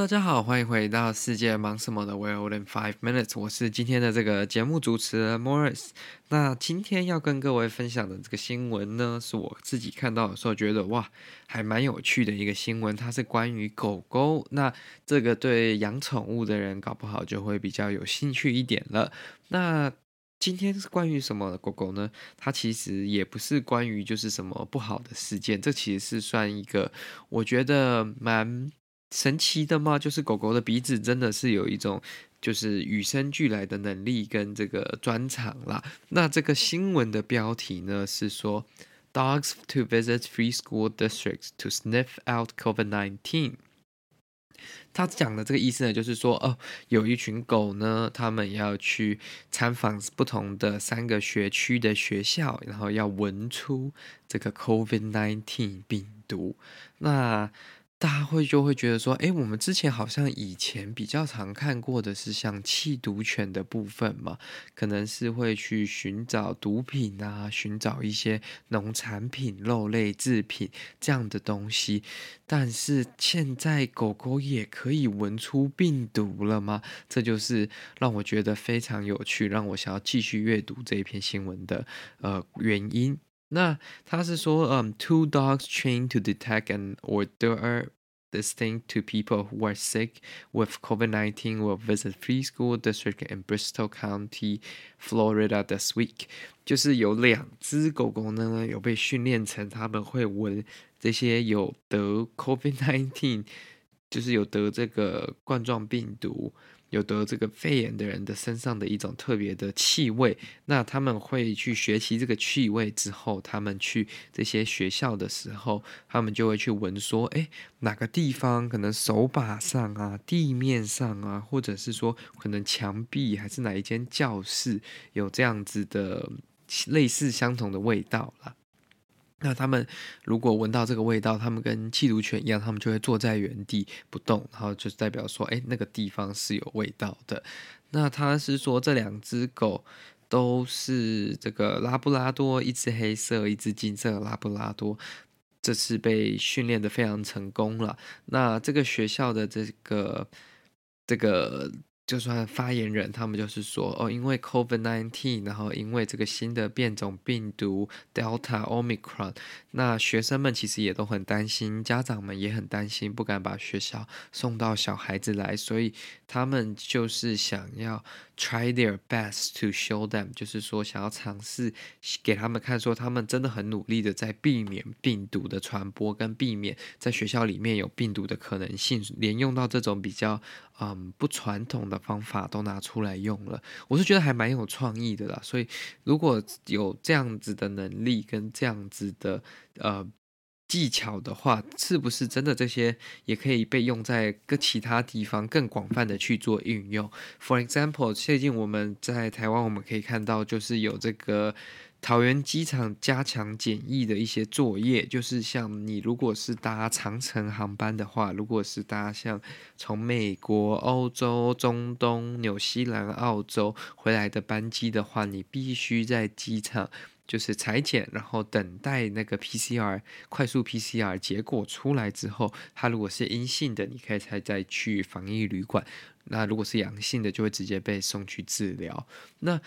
大家好，欢迎回到世界忙什么的 World in Five Minutes，我是今天的这个节目主持人 Morris。那今天要跟各位分享的这个新闻呢，是我自己看到的时候觉得哇，还蛮有趣的一个新闻。它是关于狗狗，那这个对养宠物的人搞不好就会比较有兴趣一点了。那今天是关于什么狗狗呢？它其实也不是关于就是什么不好的事件，这其实是算一个我觉得蛮。神奇的吗？就是狗狗的鼻子真的是有一种就是与生俱来的能力跟这个专长啦。那这个新闻的标题呢是说，Dogs to visit free school districts to sniff out COVID-19。他讲的这个意思呢，就是说哦，有一群狗呢，他们要去参访不同的三个学区的学校，然后要闻出这个 COVID-19 病毒。那大家会就会觉得说，诶，我们之前好像以前比较常看过的是像缉毒犬的部分嘛，可能是会去寻找毒品啊，寻找一些农产品、肉类制品这样的东西。但是现在狗狗也可以闻出病毒了吗？这就是让我觉得非常有趣，让我想要继续阅读这一篇新闻的呃原因。那他是说，嗯、um,，two dogs trained to detect and order distinct to people who are sick with COVID-19 will visit three school districts in Bristol County, Florida this week。就是有两只狗狗呢，有被训练成他们会闻这些有得 COVID-19，就是有得这个冠状病毒。 有得这个肺炎的人的身上的一种特别的气味，那他们会去学习这个气味之后，他们去这些学校的时候，他们就会去闻说，哎，哪个地方可能手把上啊、地面上啊，或者是说可能墙壁还是哪一间教室有这样子的类似相同的味道了。那他们如果闻到这个味道，他们跟缉毒犬一样，他们就会坐在原地不动，然后就代表说，哎，那个地方是有味道的。那他是说，这两只狗都是这个拉布拉多，一只黑色，一只金色的拉布拉多，这次被训练得非常成功了。那这个学校的这个这个。就算发言人，他们就是说，哦，因为 COVID nineteen，然后因为这个新的变种病毒 Delta Omicron，那学生们其实也都很担心，家长们也很担心，不敢把学校送到小孩子来，所以他们就是想要 try their best to show them，就是说想要尝试给他们看，说他们真的很努力的在避免病毒的传播，跟避免在学校里面有病毒的可能性，连用到这种比较。嗯，不传统的方法都拿出来用了，我是觉得还蛮有创意的啦。所以如果有这样子的能力跟这样子的呃技巧的话，是不是真的这些也可以被用在各其他地方更广泛的去做运用？For example，最近我们在台湾我们可以看到，就是有这个。桃园机场加强检疫的一些作业，就是像你如果是搭长程航班的话，如果是搭像从美国、欧洲、中东、纽西兰、澳洲回来的班机的话，你必须在机场就是裁剪，然后等待那个 PCR 快速 PCR 结果出来之后，它如果是阴性的，你可以才再去防疫旅馆；那如果是阳性的，就会直接被送去治疗。那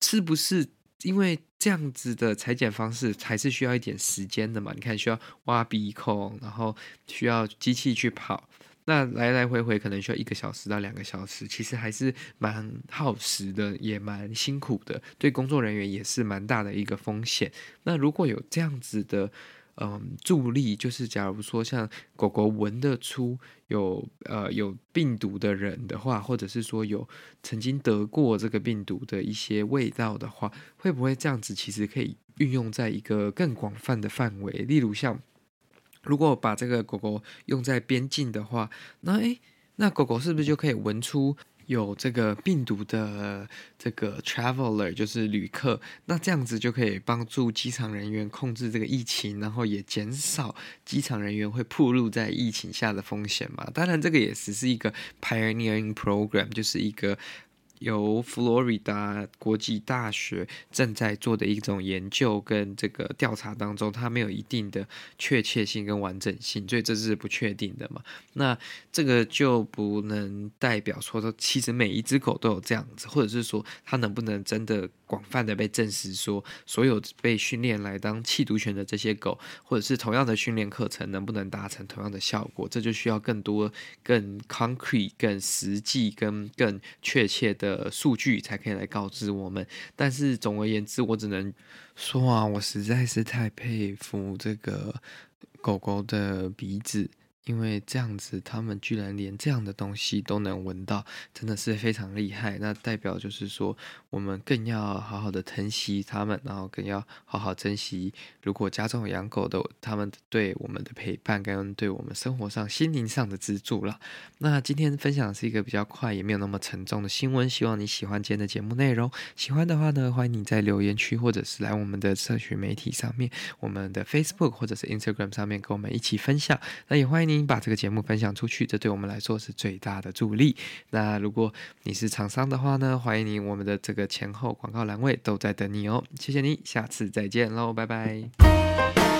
是不是？因为这样子的裁剪方式还是需要一点时间的嘛，你看需要挖鼻孔，然后需要机器去跑，那来来回回可能需要一个小时到两个小时，其实还是蛮耗时的，也蛮辛苦的，对工作人员也是蛮大的一个风险。那如果有这样子的嗯助力，就是假如说像狗狗闻得出有呃有病毒的人的话，或者是说有曾经得过这个病毒的一些味道的话，会不会这样子其实可以运用在一个更广泛的范围？例如像如果把这个狗狗用在边境的话，那诶，那狗狗是不是就可以闻出？有这个病毒的这个 traveler 就是旅客，那这样子就可以帮助机场人员控制这个疫情，然后也减少机场人员会暴露在疫情下的风险嘛。当然，这个也只是一个 pioneering program，就是一个。由佛罗里达国际大学正在做的一种研究跟这个调查当中，它没有一定的确切性跟完整性，所以这是不确定的嘛。那这个就不能代表说，说其实每一只狗都有这样子，或者是说它能不能真的。广泛的被证实说，所有被训练来当弃毒犬的这些狗，或者是同样的训练课程，能不能达成同样的效果？这就需要更多、更 concrete、更实际、跟更确切的数据才可以来告知我们。但是总而言之，我只能说啊，我实在是太佩服这个狗狗的鼻子。因为这样子，他们居然连这样的东西都能闻到，真的是非常厉害。那代表就是说，我们更要好好的疼惜他们，然后更要好好珍惜。如果家中有养狗的，他们对我们的陪伴，跟对我们生活上、心灵上的资助了。那今天分享是一个比较快，也没有那么沉重的新闻。希望你喜欢今天的节目内容。喜欢的话呢，欢迎你在留言区，或者是来我们的社群媒体上面，我们的 Facebook 或者是 Instagram 上面，跟我们一起分享。那也欢迎你。把这个节目分享出去，这对我们来说是最大的助力。那如果你是厂商的话呢，欢迎你，我们的这个前后广告栏位都在等你哦。谢谢你，下次再见喽，拜拜。